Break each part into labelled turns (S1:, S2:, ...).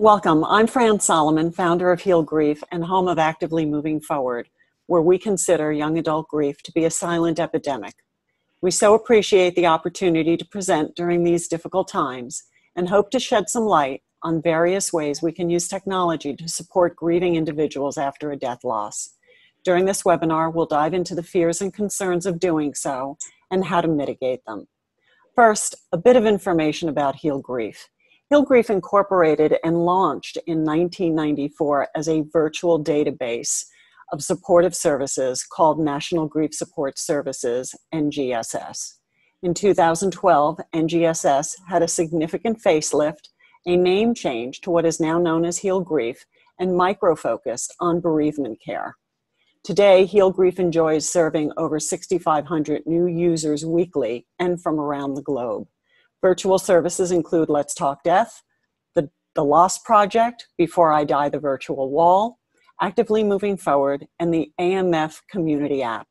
S1: Welcome. I'm Fran Solomon, founder of Heal Grief and home of Actively Moving Forward, where we consider young adult grief to be a silent epidemic. We so appreciate the opportunity to present during these difficult times and hope to shed some light on various ways we can use technology to support grieving individuals after a death loss. During this webinar, we'll dive into the fears and concerns of doing so and how to mitigate them. First, a bit of information about Heal Grief. Heal Grief Incorporated and launched in 1994 as a virtual database of supportive services called National Grief Support Services, NGSS. In 2012, NGSS had a significant facelift, a name change to what is now known as Heal Grief, and micro focused on bereavement care. Today, Heal Grief enjoys serving over 6,500 new users weekly and from around the globe. Virtual services include Let's Talk Death, the, the Lost Project, Before I Die, the Virtual Wall, Actively Moving Forward, and the AMF Community app.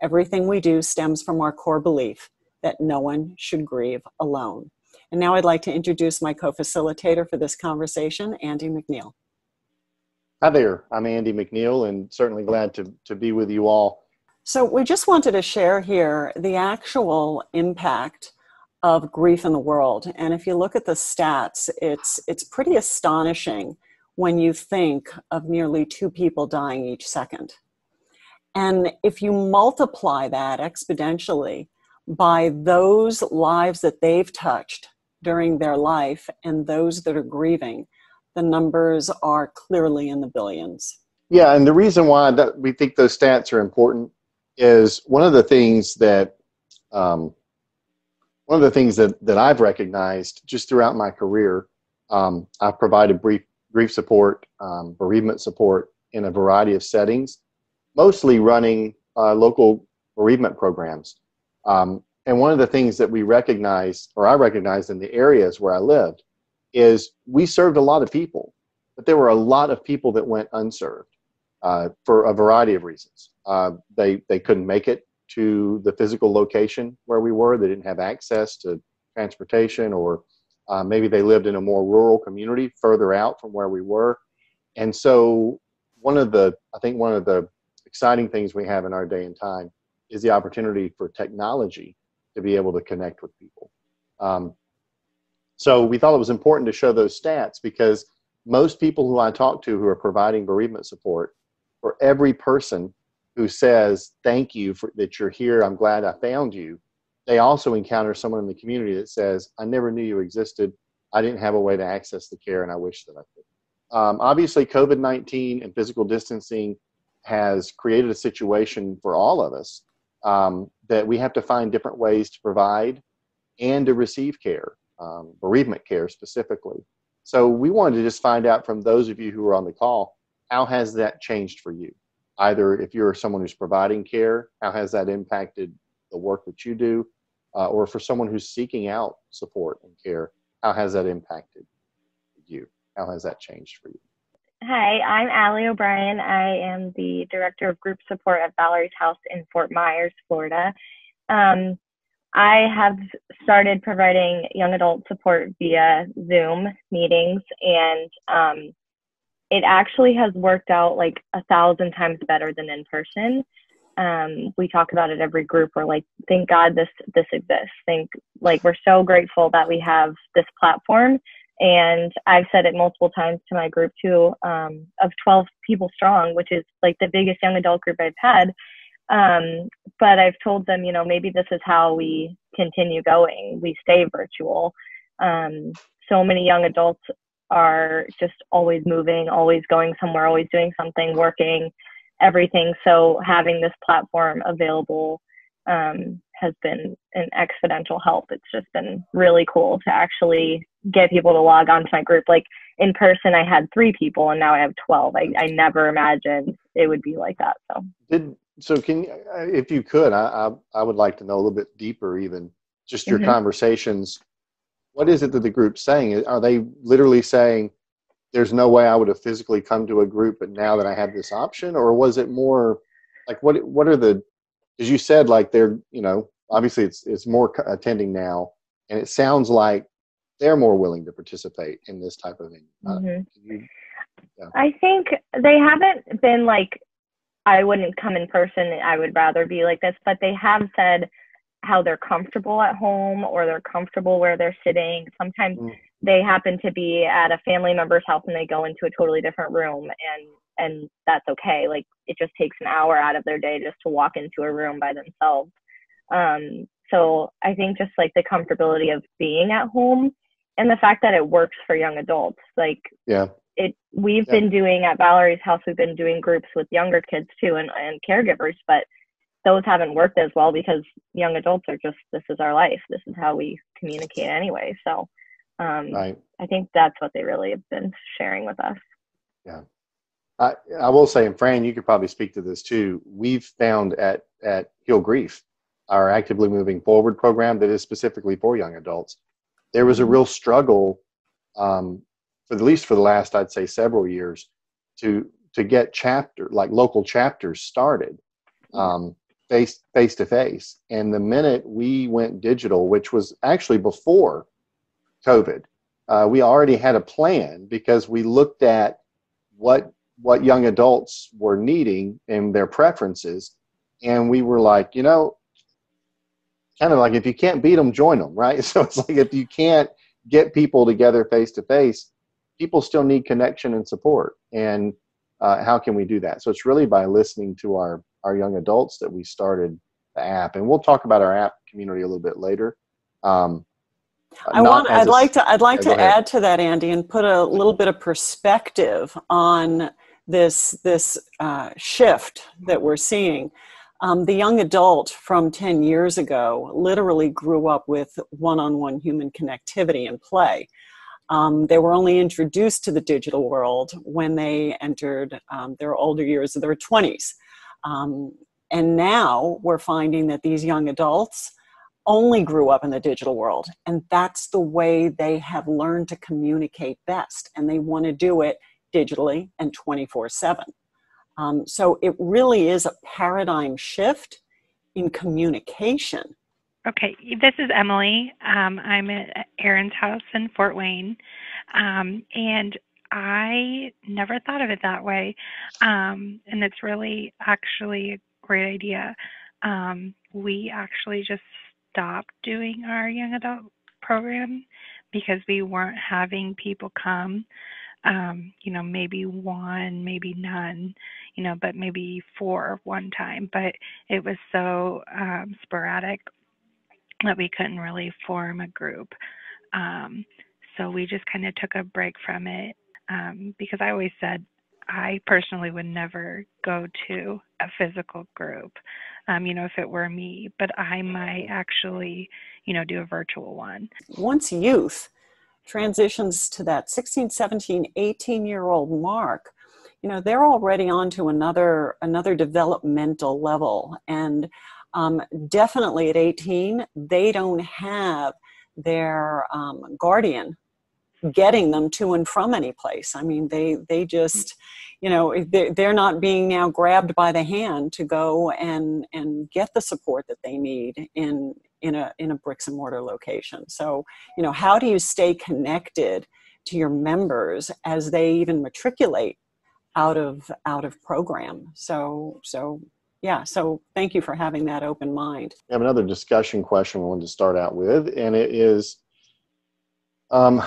S1: Everything we do stems from our core belief that no one should grieve alone. And now I'd like to introduce my co facilitator for this conversation, Andy McNeil.
S2: Hi there, I'm Andy McNeil, and certainly glad to, to be with you all.
S1: So, we just wanted to share here the actual impact of grief in the world. And if you look at the stats, it's, it's pretty astonishing when you think of nearly two people dying each second. And if you multiply that exponentially by those lives that they've touched during their life and those that are grieving, the numbers are clearly in the billions.
S2: Yeah, and the reason why that we think those stats are important is one of the things that um, one of the things that, that I've recognized just throughout my career, um, I've provided brief, grief support, um, bereavement support in a variety of settings, mostly running uh, local bereavement programs. Um, and one of the things that we recognize, or I recognized in the areas where I lived, is we served a lot of people, but there were a lot of people that went unserved uh, for a variety of reasons. Uh, they, they couldn't make it to the physical location where we were. They didn't have access to transportation, or uh, maybe they lived in a more rural community further out from where we were. And so, one of the, I think, one of the exciting things we have in our day and time is the opportunity for technology to be able to connect with people. Um, so, we thought it was important to show those stats because most people who I talk to who are providing bereavement support, for every person who says, Thank you for that you're here. I'm glad I found you. They also encounter someone in the community that says, I never knew you existed. I didn't have a way to access the care, and I wish that I could. Um, obviously, COVID 19 and physical distancing has created a situation for all of us um, that we have to find different ways to provide and to receive care, um, bereavement care specifically. So, we wanted to just find out from those of you who are on the call how has that changed for you? Either if you're someone who's providing care, how has that impacted the work that you do? Uh, or for someone who's seeking out support and care, how has that impacted you? How has that changed for you?
S3: Hi, I'm Allie O'Brien. I am the Director of Group Support at Valerie's House in Fort Myers, Florida. Um, I have started providing young adult support via Zoom meetings, and um, it actually has worked out like a thousand times better than in person. Um, we talk about it every group. We're like, thank God this this exists. Think like we're so grateful that we have this platform. And I've said it multiple times to my group too, um, of 12 people strong, which is like the biggest young adult group I've had. Um, but I've told them, you know, maybe this is how we continue going. We stay virtual. Um, so many young adults are just always moving, always going somewhere, always doing something, working, everything. So having this platform available um, has been an exponential help. It's just been really cool to actually get people to log on to my group. Like in person, I had three people, and now I have twelve. I, I never imagined it would be like that. So
S2: did so. Can if you could, I, I I would like to know a little bit deeper, even just your mm-hmm. conversations what is it that the group's saying? Are they literally saying, there's no way I would have physically come to a group, but now that I have this option? Or was it more like, what, what are the, as you said, like they're, you know, obviously it's, it's more attending now. And it sounds like they're more willing to participate in this type of thing. Uh,
S3: Mhm.
S2: you- Yeah.
S3: I think they haven't been like, I wouldn't come in person. I would rather be like this, but they have said how they're comfortable at home or they're comfortable where they're sitting. Sometimes
S2: Mm.
S3: they happen to be at a family member's house and they go into a totally different room and and that's okay. Like it just takes an hour out of their day just to walk into a room by themselves. Um, so I think just like the comfortability of being at home and the fact that it works for young adults. Like
S2: yeah,
S3: it we've
S2: Yeah.
S3: been doing at Valerie's house, we've been doing groups with younger kids too and, and caregivers, but those haven't worked as well because young adults are just this is our life. This is how we communicate anyway. So um,
S2: right.
S3: I think that's what they really have been sharing with us.
S2: I, I will say, and Fran, you could probably speak to this too. We've found at at Heal Grief, our actively moving forward program that is specifically for young adults, there was a real struggle, um, for at least for the last I'd say several years, to to get chapter like local chapters started, um, face face to face. And the minute we went digital, which was actually before COVID, uh, we already had a plan because we looked at what what young adults were needing and their preferences. And we were like you know kind of like if you can't beat them join them right? So it's like if you can't get people together face to face people still need connection and support. And uh, how can we do that? So it's really by listening to our our young adults that we started the app and we'll talk about our app community a little bit later um,
S1: I want. I'd
S2: a-
S1: like to. I'd like to
S2: ahead.
S1: add to that, Andy, and put a little bit of perspective on this this uh, shift that we're seeing. Um, the young adult from ten years ago literally grew up with one-on-one human connectivity and play. Um, they were only introduced to the digital world when they entered um, their older years of their twenties, um, and now we're finding that these young adults only grew up in the digital world and that's the way they have learned to communicate best and they want to do it digitally and 24 7 um, so it really is a paradigm shift in communication.
S4: Okay, this is Emily. Um, I'm at Erin's house in Fort Wayne, um, and I never thought of it that way. Um, and it's really actually a great idea. Um, we actually just stopped doing our young adult program because we weren't having people come. Um, you know, maybe one, maybe none, you know, but maybe four one time. But it was so um, sporadic that we couldn't really form a group. Um, so we just kind of took a break from it um, because I always said I personally would never go to a physical group, um, you know, if it were me, but I might actually, you know, do a virtual one.
S1: once youth transitions to that 16 17 18 year old mark you know they're already on to another another developmental level and um, definitely at 18 they don't have their um, guardian getting them to and from any place. I mean they they just you know they're, not being now grabbed by the hand to go and and get the support that they need in in a in a bricks and mortar location. So you know how do you stay connected to your members as they even matriculate out of out of program? So so yeah so thank you for having that open mind.
S2: I have another discussion question we wanted to start out with, and it is um,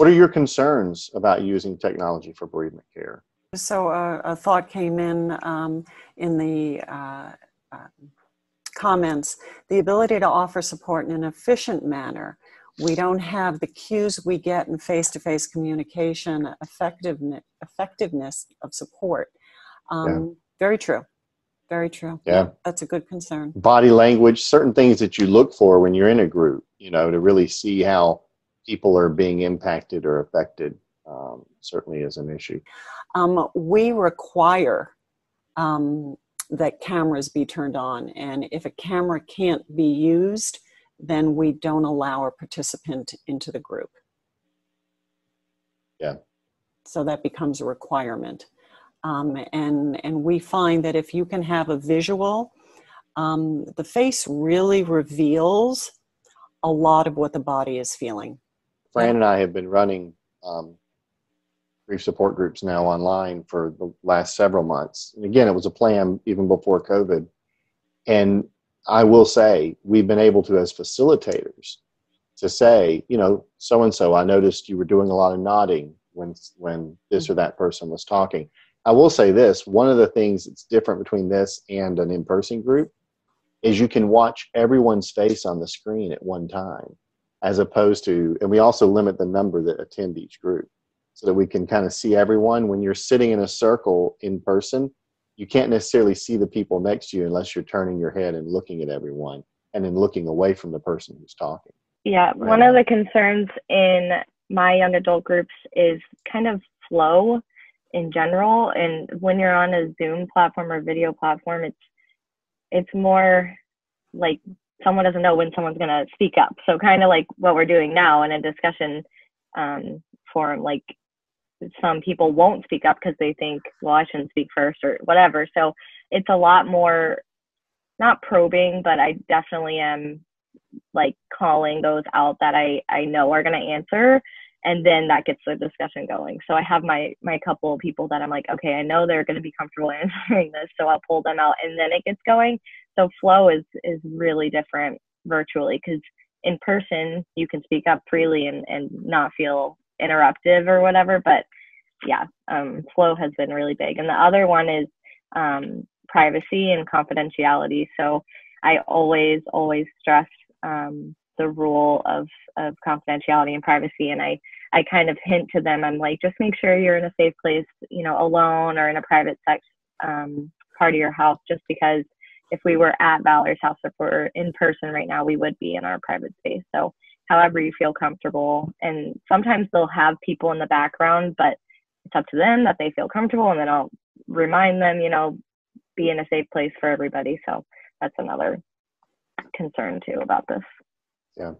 S2: what are your concerns about using technology for bereavement care?
S1: so uh, a thought came in um, in the uh, uh, comments. The ability to offer support in an efficient manner. We don't have the cues we get in face-to-face communication effectiveness effectiveness of support. Um, very true. Very true.
S2: Yeah.
S1: that's a good concern.
S2: Body language, certain things that you look for when you're in a group, you know, to really see how people are being impacted or affected, um, certainly is an issue.
S1: um, we require um, that cameras be turned on and if a camera can't be used then we don't allow a participant into the group
S2: Yeah.
S1: so that becomes a requirement um, and and we find that if you can have a visual um, the face really reveals a lot of what the body is feeling
S2: Fran and I have been running um, grief support groups now online for the last several months. And again, it was a plan even before COVID. And I will say, we've been able to, as facilitators, to say, you know, so and so, I noticed you were doing a lot of nodding when when this or that person was talking. I will say this: one of the things that's different between this and an in-person group is you can watch everyone's face on the screen at one time, as opposed to, and we also limit the number that attend each group so that we can kind of see everyone. When you're sitting in a circle in person, you can't necessarily see the people next to you unless you're turning your head and looking at everyone and then looking away from the person who's talking.
S3: Yeah, right. one of the concerns in my young adult groups is kind of flow in general. And when you're on a Zoom platform or video platform, it's it's more like someone doesn't know when someone's gonna speak up. So kind of like what we're doing now in a discussion um, forum, like some people won't speak up because they think, well, I shouldn't speak first or whatever. So it's a lot more not probing, but I definitely am like calling those out that I I know are going to answer and then that gets the discussion going. So I have my my couple of people that I'm like, okay, I know they're going to be comfortable answering this, so I'll pull them out and then it gets going. So flow is is really different virtually because in person you can speak up freely and and not feel interruptive or whatever, but yeah, um, flow has been really big. And the other one is um, privacy and confidentiality. So I always always stress um, the rule of of confidentiality and privacy and i i kind of hint to them i'm like just make sure you're in a safe place you know alone or in a private sex um, part of your house just because if we were at Valerie's house if we're in person right now we would be in our private space so however you feel comfortable and sometimes they'll have people in the background but it's up to them that they feel comfortable and then i'll remind them you know be in a safe place for everybody so that's another concern too about this
S2: yeah.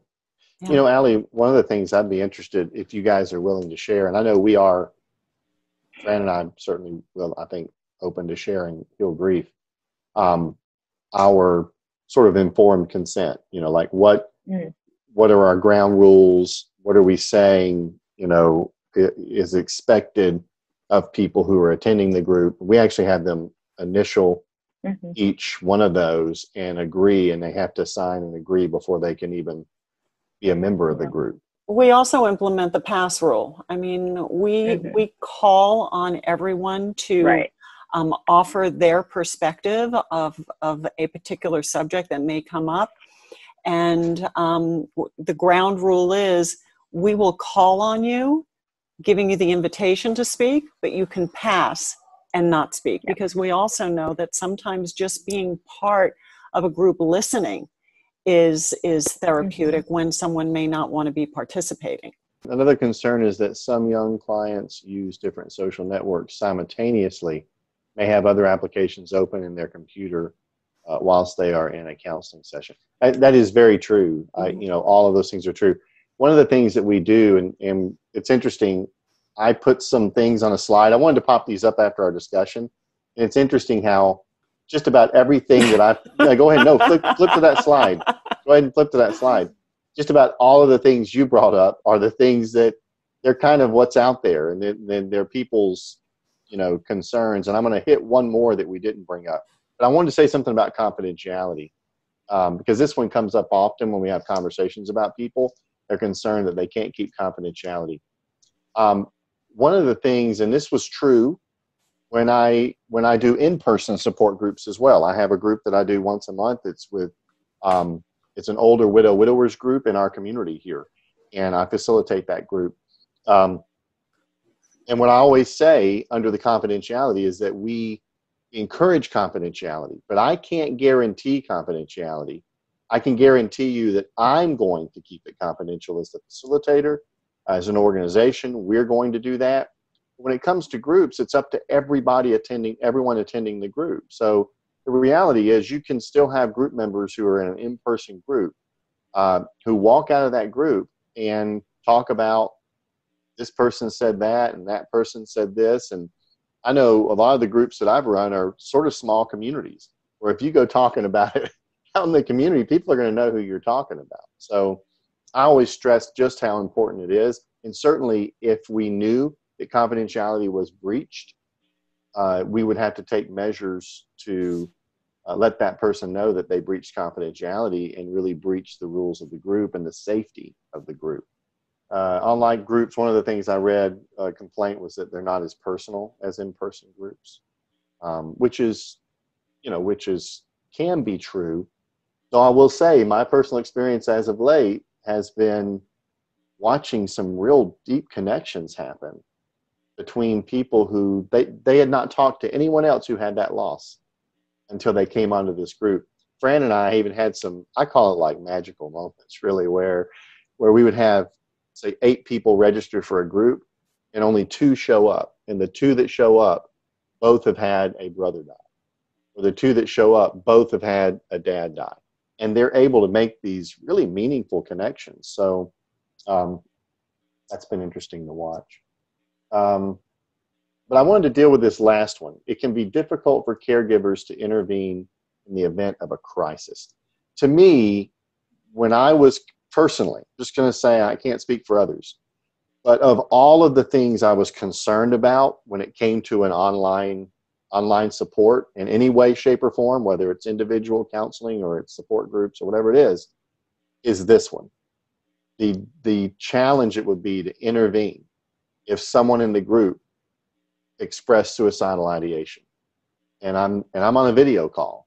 S2: yeah. You know, Allie, one of the things I'd be interested if you guys are willing to share, and I know we are, Fran and I certainly will, I think, open to sharing Heal Grief, um, our sort of informed consent, you know, like what, mm. what are our ground rules? What are we saying, you know, is expected of people who are attending the group? We actually have them initial mm-hmm. each one of those and agree, and they have to sign and agree before they can even be a member of the group.
S1: We also implement the pass rule. I mean, we mm-hmm. we call on everyone to right. Um, offer their perspective of of a particular subject that may come up, and um, the ground rule is we will call on you, giving you the invitation to speak, but you can pass and not speak yeah. because we also know that sometimes just being part of a group listening is is therapeutic mm-hmm. when someone may not want to be participating
S2: another concern is that some young clients use different social networks simultaneously may have other applications open in their computer uh, whilst they are in a counseling session I, that is very true mm-hmm. I, you know all of those things are true one of the things that we do and, and it's interesting I put some things on a slide. I wanted to pop these up after our discussion. And it's interesting how just about everything that I yeah, go ahead. No, flip, flip to that slide. Go ahead and flip to that slide. Just about all of the things you brought up are the things that they're kind of what's out there, and then, then they're people's you know concerns. And I'm going to hit one more that we didn't bring up, but I wanted to say something about confidentiality um, because this one comes up often when we have conversations about people. They're concerned that they can't keep confidentiality. Um, one of the things, and this was true when I when I do in-person support groups as well. I have a group that I do once a month. It's with um, it's an older widow widowers group in our community here, and I facilitate that group. Um, and what I always say under the confidentiality is that we encourage confidentiality, but I can't guarantee confidentiality. I can guarantee you that I'm going to keep it confidential as the facilitator as an organization, we're going to do that. When it comes to groups, it's up to everybody attending, everyone attending the group. So the reality is, you can still have group members who are in an in-person group uh, who walk out of that group and talk about this person said that and that person said this. And I know a lot of the groups that I've run are sort of small communities where if you go talking about it out in the community, people are going to know who you're talking about. So I always stress just how important it is. And certainly, if we knew that confidentiality was breached, uh, we would have to take measures to uh, let that person know that they breached confidentiality and really breached the rules of the group and the safety of the group. Uh, online groups, one of the things I read a complaint was that they're not as personal as in-person groups, um, which is, you know, which is can be true. Though I will say, my personal experience as of late has been watching some real deep connections happen between people who they, they had not talked to anyone else who had that loss until they came onto this group. Fran and I even had some, I call it like magical moments, really, where where we would have say eight people register for a group and only two show up. And the two that show up, both have had a brother die. Or the two that show up, both have had a dad die. And they're able to make these really meaningful connections. So um, that's been interesting to watch. Um, but I wanted to deal with this last one. It can be difficult for caregivers to intervene in the event of a crisis. To me, when I was personally, just going to say I can't speak for others, but of all of the things I was concerned about when it came to an online online support in any way, shape, or form, whether it's individual counseling or it's support groups or whatever it is, is this one. The the challenge it would be to intervene if someone in the group expressed suicidal ideation. And I'm and I'm on a video call.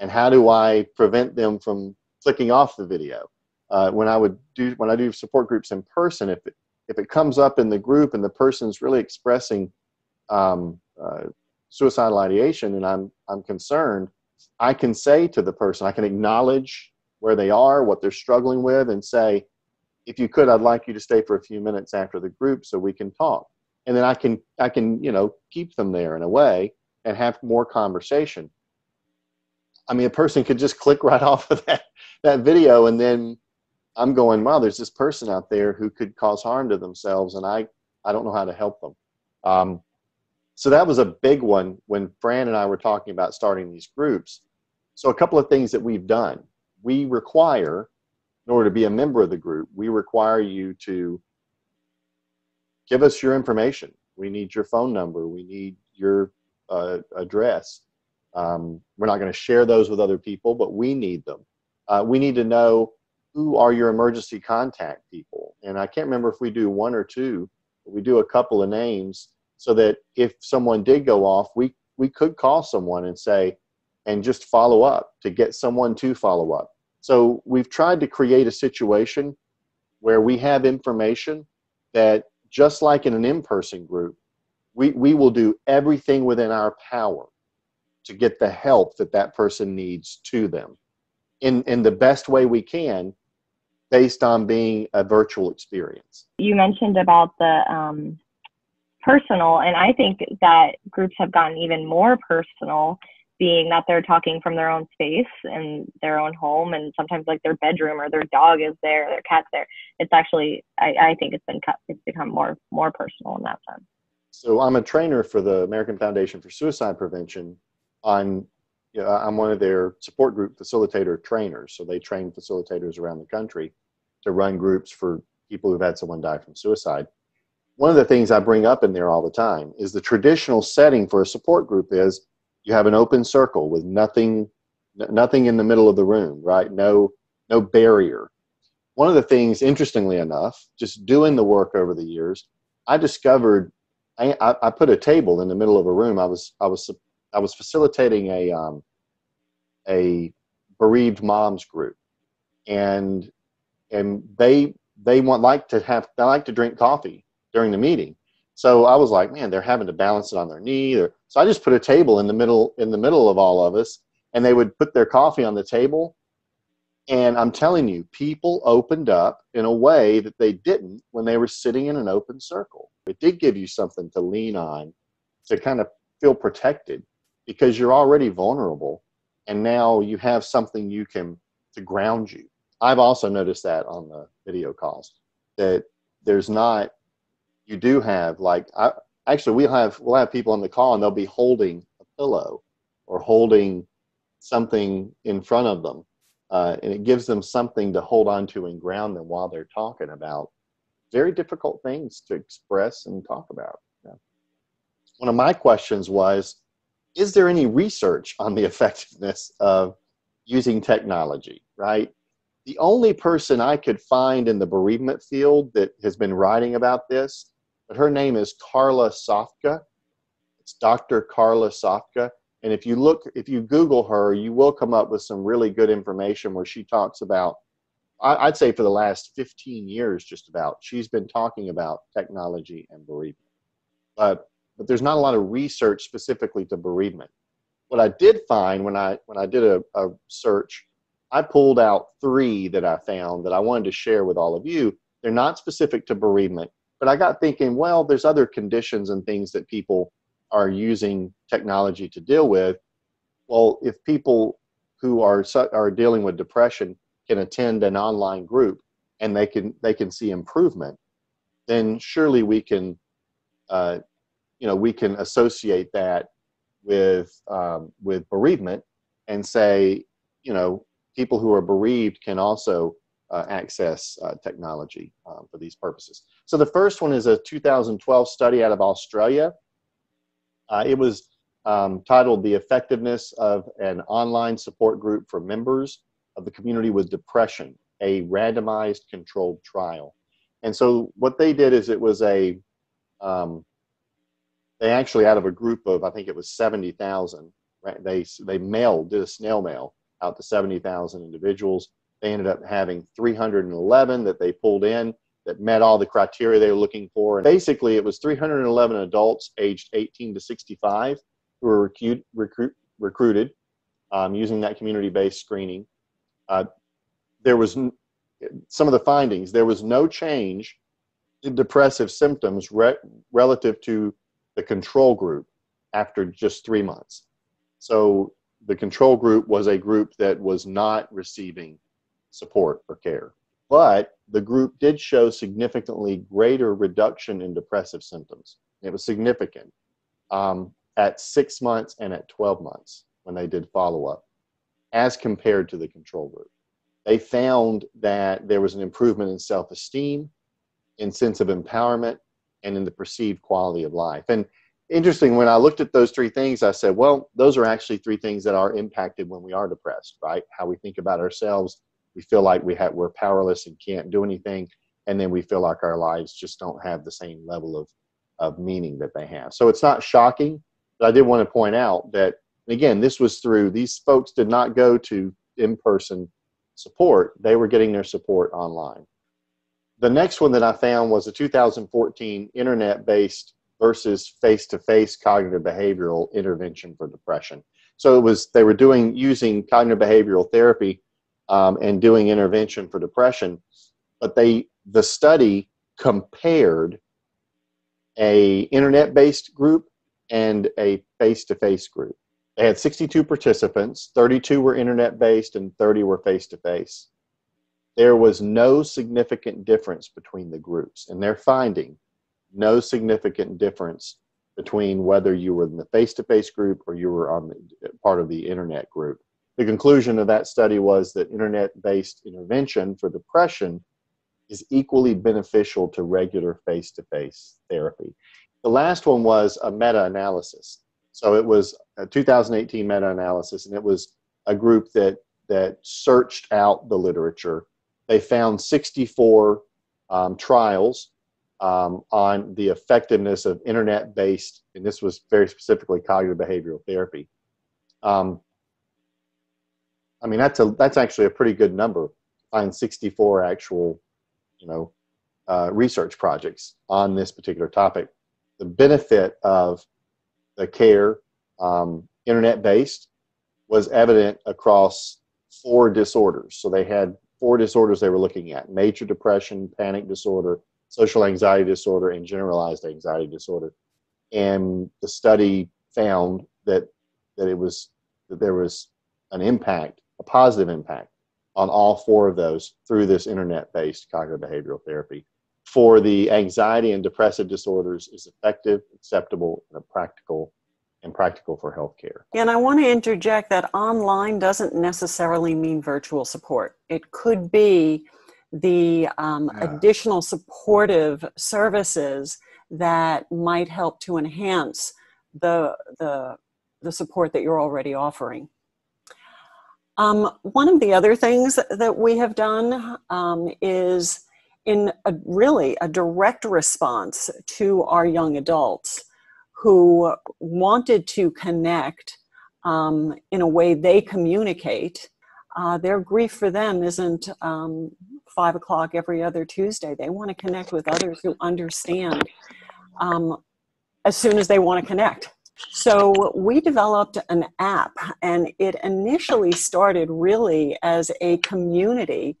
S2: And how do I prevent them from clicking off the video uh, when I would do when I do support groups in person if it, if it comes up in the group and the person's really expressing um, uh, suicidal ideation and I'm I'm concerned I can say to the person I can acknowledge where they are what they're struggling with and say if you could, I'd like you to stay for a few minutes after the group so we can talk. And then I can, I can, you know, keep them there in a way and have more conversation. I mean, a person could just click right off of that, that video and then I'm going, wow, there's this person out there who could cause harm to themselves and I, I don't know how to help them. Um, so that was a big one when Fran and I were talking about starting these groups. So a couple of things that we've done. We require in order to be a member of the group, we require you to give us your information. We need your phone number. We need your uh, address. Um, we're not going to share those with other people, but we need them. Uh, we need to know who are your emergency contact people. And I can't remember if we do one or two, but we do a couple of names so that if someone did go off, we, we could call someone and say, and just follow up to get someone to follow up. So we've tried to create a situation where we have information that just like in an in-person group, we, we will do everything within our power to get the help that that person needs to them in, in the best way we can based on being a virtual experience.
S3: You mentioned about the um, personal, and I think that groups have gotten even more personal being that they're talking from their own space and their own home and sometimes like their bedroom or their dog is there their cat's there it's actually i, I think it's been cut, it's become more more personal in that sense
S2: so i'm a trainer for the american foundation for suicide prevention i'm you know, i'm one of their support group facilitator trainers so they train facilitators around the country to run groups for people who've had someone die from suicide. One of the things i bring up in there all the time is the traditional setting for a support group is you have an open circle with nothing nothing in the middle of the room right? No no barrier. One of the things interestingly enough just doing the work over the years i discovered i, I put a table in the middle of a room. I was i was i was facilitating a um, a bereaved moms group and and they they want like to have they like to drink coffee during the meeting so I was like, man, they're having to balance it on their knee. Or, so I just put a table in the middle in the middle of all of us, and they would put their coffee on the table. And I'm telling you, people opened up in a way that they didn't when they were sitting in an open circle. It did give you something to lean on to kind of feel protected because you're already vulnerable and now you have something you can to ground you. I've also noticed that on the video calls that there's not you do have like I, actually we'll have we'll have people on the call and they'll be holding a pillow or holding something in front of them uh, and it gives them something to hold on to and ground them while they're talking about very difficult things to express and talk about. Yeah. One of my questions was Is there any research on the effectiveness of using technology, right? The only person I could find in the bereavement field that has been writing about this, but her name is Carla Sofka. It's Dr. Carla Sofka. And if you look, if you Google her, you will come up with some really good information where she talks about I'd say for the last 15 years, just about, she's been talking about technology and bereavement. But, but there's not a lot of research specifically to bereavement. What I did find when I, when I did a, a search, I pulled out three that I found that I wanted to share with all of you. They're not specific to bereavement, but I got thinking, well, there's other conditions and things that people are using technology to deal with. Well, if people who are, are dealing with depression can attend an online group and they can they can see improvement, then surely we can, uh, you know, we can associate that with um, with bereavement and say, you know, people who are bereaved can also uh, access uh, technology um, for these purposes. So the first one is a 2012 study out of Australia. Uh, it was um, titled "The Effectiveness of an Online Support Group for Members of the community with depression, a randomized controlled trial. And so what they did is it was a, um, they actually out of a group of, I think it was 70,000, right? They, they mailed, did a snail mail out to 70,000 individuals. They ended up having 311 that they pulled in that met all the criteria they were looking for. And basically, it was 311 adults aged 18 to 65 who were recruit, recruit, recruited um, using that community based screening. Uh, there was some of the findings. There was no change in depressive symptoms re- relative to the control group after just three months. So the control group was a group that was not receiving support or care. But the group did show significantly greater reduction in depressive symptoms. It was significant um, at six months and at 12 months when they did follow up as compared to the control group. They found that there was an improvement in self esteem, in sense of empowerment, and in the perceived quality of life. And interesting, when I looked at those three things, I said, well, those are actually three things that are impacted when we are depressed, right? How we think about ourselves. We feel like we have, we're powerless and can't do anything. And then we feel like our lives just don't have the same level of, of meaning that they have. So it's not shocking, but I did want to point out that again, this was through these folks did not go to in person support, they were getting their support online. The next one that I found was a 2014 internet based versus face to face cognitive behavioral intervention for depression. So it was, they were doing, using cognitive behavioral therapy um, and doing intervention for depression, but they, the study compared a internet based group and a face to face group. They had 62 participants, 32 were internet based, and 30 were face to face. There was no significant difference between the groups, and they're finding no significant difference between whether you were in the face to face group or you were on the part of the internet group. The conclusion of that study was that internet based intervention for depression is equally beneficial to regular face to face therapy. The last one was a meta analysis. So it was a 2018 meta-analysis, and it was a group that that searched out the literature. They found 64 um, trials um, on the effectiveness of internet-based, and this was very specifically cognitive behavioral therapy. Um, I mean, that's a that's actually a pretty good number. Find 64 actual, you know, uh, research projects on this particular topic. The benefit of the care, um, internet based, was evident across four disorders. So they had four disorders they were looking at major depression, panic disorder, social anxiety disorder, and generalized anxiety disorder. And the study found that, that it was that there was an impact, a positive impact on all four of those through this internet based cognitive behavioral therapy. For the anxiety and depressive disorders is effective, acceptable, and a practical and practical for healthcare.
S1: And I want to interject that online doesn't necessarily mean virtual support. It could be the um,
S2: Yeah.
S1: additional supportive services that might help to enhance the, the, the support that you're already offering. Um, one of the other things that we have done um, is in a, really a direct response to our young adults who wanted to connect um, in a way they communicate. Uh, their grief for them isn't um, five o'clock every other Tuesday. They want to connect with others who understand um, as soon as they want to connect. So we developed an app, and it initially started really as a community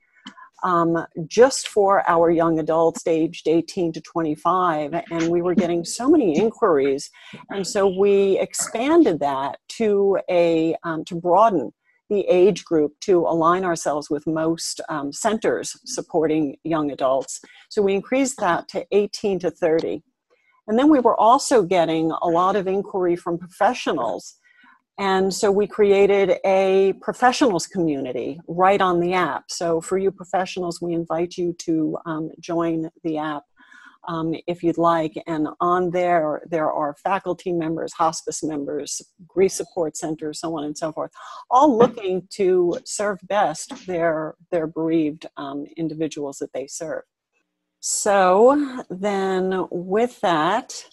S1: um, just for our young adults aged 18 to 25. And we were getting so many inquiries. And so we expanded that to, a, um, to broaden the age group to align ourselves with most um, centers supporting young adults. So we increased that to 18 to 30. And then we were also getting a lot of inquiry from professionals. And so we created a professionals community right on the app. So for you professionals, we invite you to um, join the app um, if you'd like. And on there, there are faculty members, hospice members, grief support centers, so on and so forth, all looking to serve best their, their bereaved um, individuals that they serve. So then, with that,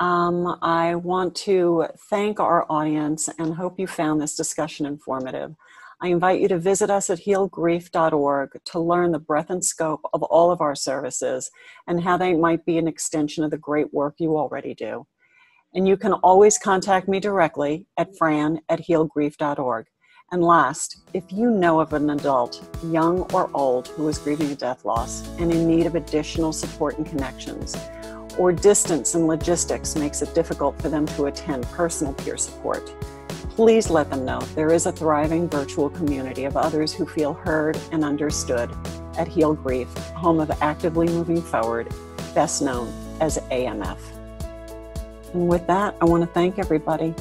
S1: um, I want to thank our audience and hope you found this discussion informative. I invite you to visit us at healgrief.org to learn the breadth and scope of all of our services and how they might be an extension of the great work you already do. And you can always contact me directly at fran at healgrief.org. And last, if you know of an adult, young or old, who is grieving a death loss and in need of additional support and connections, or distance and logistics makes it difficult for them to attend personal peer support, please let them know there is a thriving virtual community of others who feel heard and understood at Heal Grief, home of Actively Moving Forward, best known as AMF. And with that, I want to thank everybody.